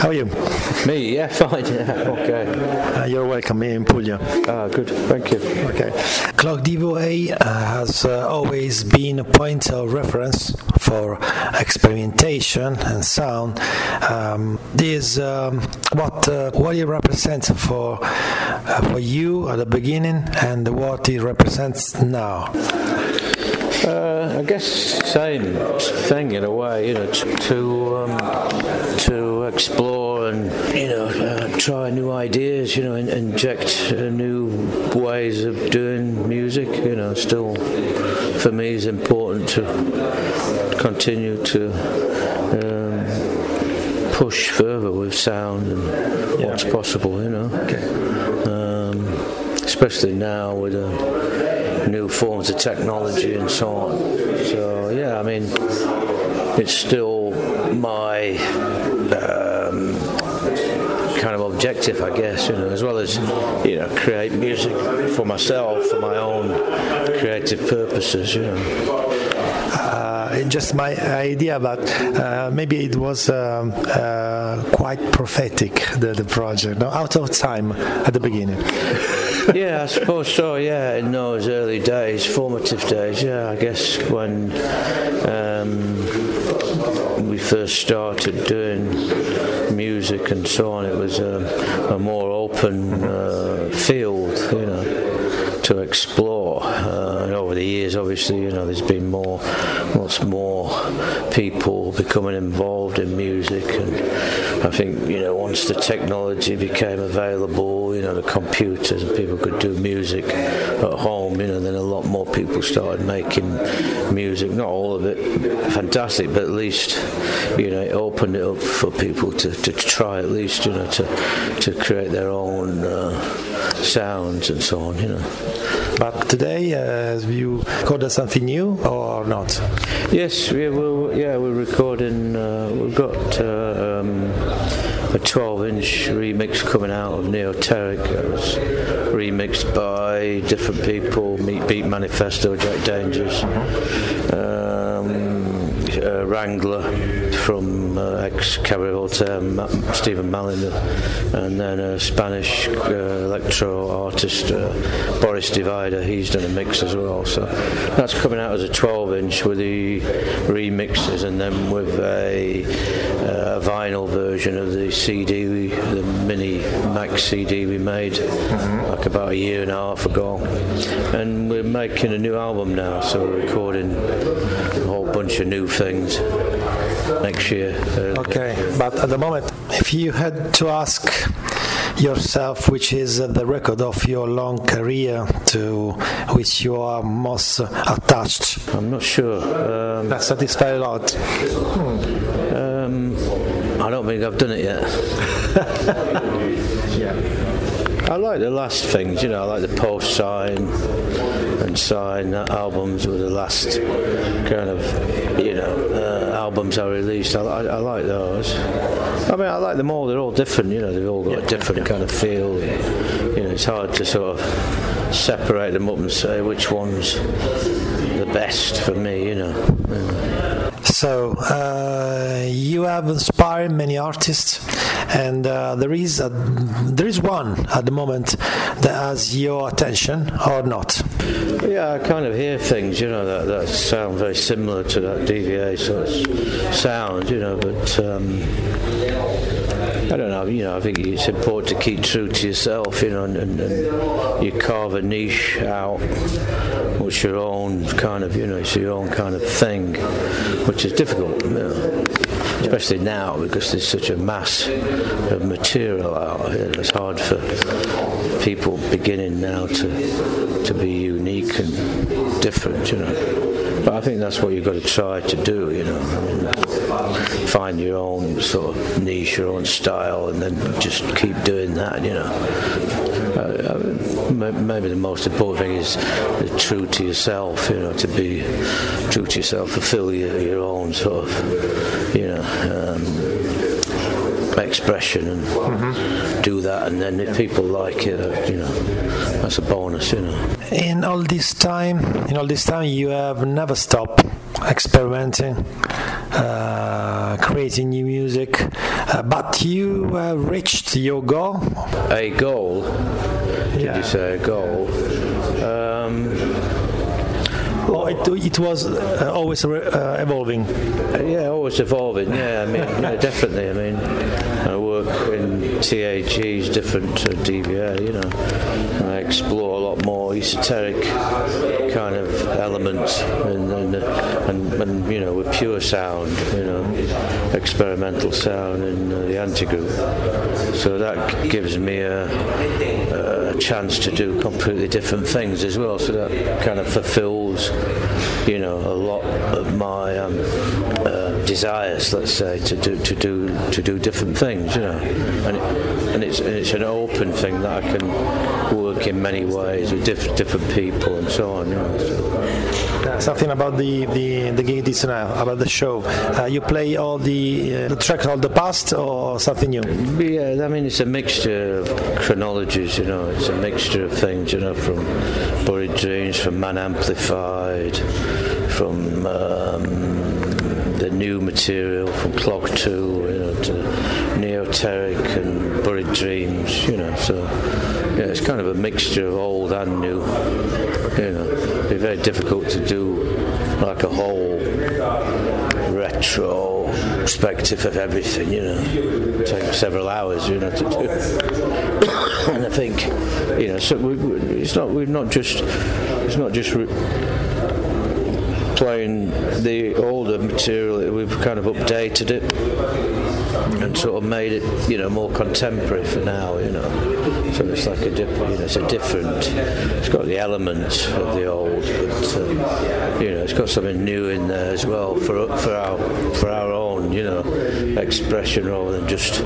How are you? Me, yeah, fine, yeah, okay. Uh, you're welcome here in Puglia. Ah, good, thank you. Okay. Clock DVA uh, has uh, always been a point of reference for experimentation and sound. Um, this um, what uh, what it represents for uh, for you at the beginning and what it represents now. Uh, I guess same thing in a way, you know, to um, to explore and you know uh, try new ideas, you know, and inject uh, new ways of doing music. You know, still for me is important to continue to um, push further with sound and what's possible. You know, um, especially now with. Uh, new forms of technology and so on. So yeah, I mean, it's still my um, kind of objective, I guess, you know, as well as you know, create music for myself for my own creative purposes, you know. Uh, just my idea, but uh, maybe it was um, uh, quite prophetic the, the project, no? out of time at the beginning. yeah, I suppose so. Yeah, in those early days, formative days. Yeah, I guess when we first started doing music and so on, it was a, a more open uh, field, you know, to explore. Over the years, obviously, you know, there's been more, lots more people becoming involved in music, and I think you know once the technology became available, you know, the computers and people could do music at home, you know, then a lot more people started making music. Not all of it fantastic, but at least you know it opened it up for people to, to try at least, you know, to to create their own uh, sounds and so on, you know. But today, uh, you recorded something new or not? Yes, we will. Yeah, we're recording. Uh, we've got uh, um, a 12-inch remix coming out of Neoteric. It was remixed by different people: Meat Beat Manifesto, Jack Dangers, um, uh, Wrangler from uh, ex Cabaret Voltaire, Ma- Stephen Mallinder, and then a Spanish uh, electro artist, uh, Boris Divider. He's done a mix as well. So that's coming out as a 12-inch with the remixes, and then with a, uh, vinyl version of the CD, we, the mini Max CD we made like about a year and a half ago. And we're making a new album now, so we're recording a whole bunch of new things next year. Uh, Okay, but at the moment, if you had to ask yourself which is the record of your long career to which you are most attached, I'm not sure. Um, that satisfies a lot. um, I don't think I've done it yet. I like the last things, you know, I like the post sign and sign albums were the last kind of, you know, albums I released. I, I, I, like those. I mean, I like them all. They're all different. You know, they've all got yeah, a different yeah. kind of feel. You know, it's hard to sort of separate them up and say which one's the best for me. You know. Yeah. So uh, you have inspired many artists, and uh, there is a, there is one at the moment that has your attention or not. Yeah, I kind of hear things, you know, that, that sound very similar to that DVA sort of sound, you know, but. Um, I don't know. You know, I think it's important to keep true to yourself. You know, and, and, and you carve a niche out, which your own kind of, you know, it's your own kind of thing, which is difficult. You know, especially now because there's such a mass of material out here. It's hard for people beginning now to to be unique and different. You know. But I think that's what you've got to try to do, you know. Find your own sort of niche, your own style, and then just keep doing that, you know. Uh, maybe the most important thing is true to yourself, you know, to be true to yourself, fulfill your, your own sort of, you know. Um, expression and mm-hmm. do that and then if people like it you know that's a bonus you know in all this time in all this time you have never stopped experimenting uh, creating new music uh, but you uh, reached your goal a goal did yeah. you say a goal um, Oh, it, it was uh, always uh, evolving. Yeah, always evolving. Yeah, I mean, yeah, definitely. I mean, I work in TAG's different uh, DVA. You know, I explore a lot more esoteric kind of elements, and and, and, and you know, with pure sound. You know, experimental sound in uh, the anti-group. So that gives me a, a chance to do completely different things as well. So that kind of fulfills you know, a lot of my um, desires, let's say, to do to do to do different things, you know, and, it, and it's and it's an open thing that I can work in many ways with diff- different people and so on. You know, so. something about the the the gig this now about the show. Uh, you play all the uh, the tracks of the past or something new? Yeah, I mean it's a mixture of chronologies. You know, it's a mixture of things. You know, from Buried Dreams, from Man Amplified, from. Um, the new material from Clock 2 you know, to Neoteric and Buried Dreams, you know, so yeah, it's kind of a mixture of old and new. You know, it'd be very difficult to do like a whole retro perspective of everything, you know. It takes several hours, you know, to do. and I think, you know, so we, it's not we've not just it's not just. Re- playing the older material, we've kind of updated it and sort of made it, you know, more contemporary for now, you know. So it's like a different, you know, it's a different. It's got the elements of the old, but uh, you know, it's got something new in there as well for for our for our own, you know, expression rather than just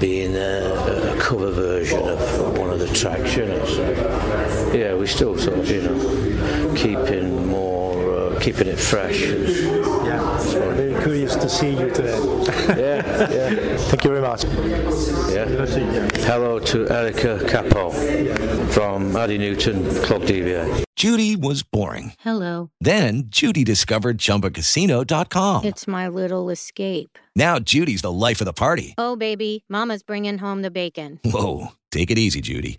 being a, a cover version of one of the tracks, you know. So, yeah, we still sort of, you know, keeping more keeping it fresh. Yeah, very curious to see you today. yeah, yeah. Thank you very much. Yeah. Hello to Erica Capo from Adi Newton, Club DVA. Judy was boring. Hello. Then Judy discovered ChumbaCasino.com. It's my little escape. Now Judy's the life of the party. Oh, baby, Mama's bringing home the bacon. Whoa, take it easy, Judy.